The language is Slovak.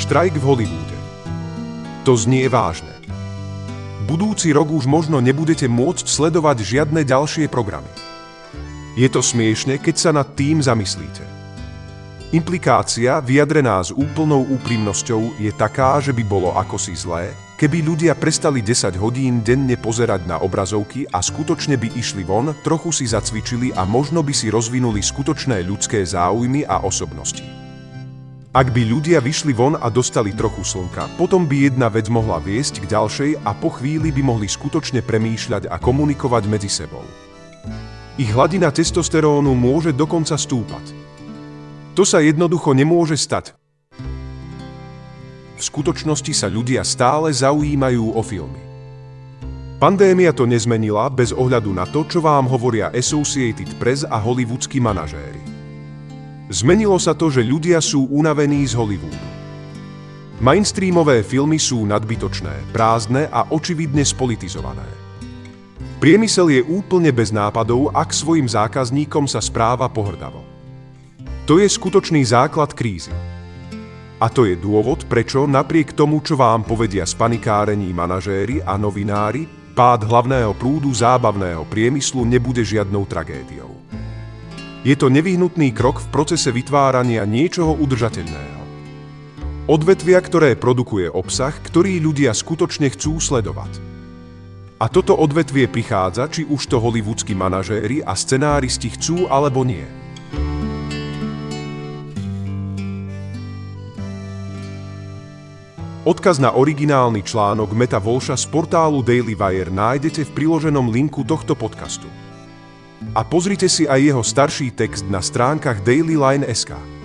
Štrajk v Hollywoode. To znie vážne. Budúci rok už možno nebudete môcť sledovať žiadne ďalšie programy. Je to smiešne, keď sa nad tým zamyslíte. Implikácia, vyjadrená s úplnou úprimnosťou, je taká, že by bolo ako si zlé, keby ľudia prestali 10 hodín denne pozerať na obrazovky a skutočne by išli von, trochu si zacvičili a možno by si rozvinuli skutočné ľudské záujmy a osobnosti. Ak by ľudia vyšli von a dostali trochu slnka, potom by jedna vec mohla viesť k ďalšej a po chvíli by mohli skutočne premýšľať a komunikovať medzi sebou. Ich hladina testosterónu môže dokonca stúpať. To sa jednoducho nemôže stať. V skutočnosti sa ľudia stále zaujímajú o filmy. Pandémia to nezmenila bez ohľadu na to, čo vám hovoria Associated Press a hollywoodskí manažéri. Zmenilo sa to, že ľudia sú unavení z Hollywoodu. Mainstreamové filmy sú nadbytočné, prázdne a očividne spolitizované. Priemysel je úplne bez nápadov, ak svojim zákazníkom sa správa pohrdavo. To je skutočný základ krízy. A to je dôvod, prečo napriek tomu, čo vám povedia spanikárení manažéri a novinári, pád hlavného prúdu zábavného priemyslu nebude žiadnou tragédiou. Je to nevyhnutný krok v procese vytvárania niečoho udržateľného. Odvetvia, ktoré produkuje obsah, ktorý ľudia skutočne chcú sledovať. A toto odvetvie prichádza, či už to hollywoodskí manažéri a scenáristi chcú alebo nie – Odkaz na originálny článok Meta Volša z portálu Daily Wire nájdete v priloženom linku tohto podcastu. A pozrite si aj jeho starší text na stránkach dailyline.sk.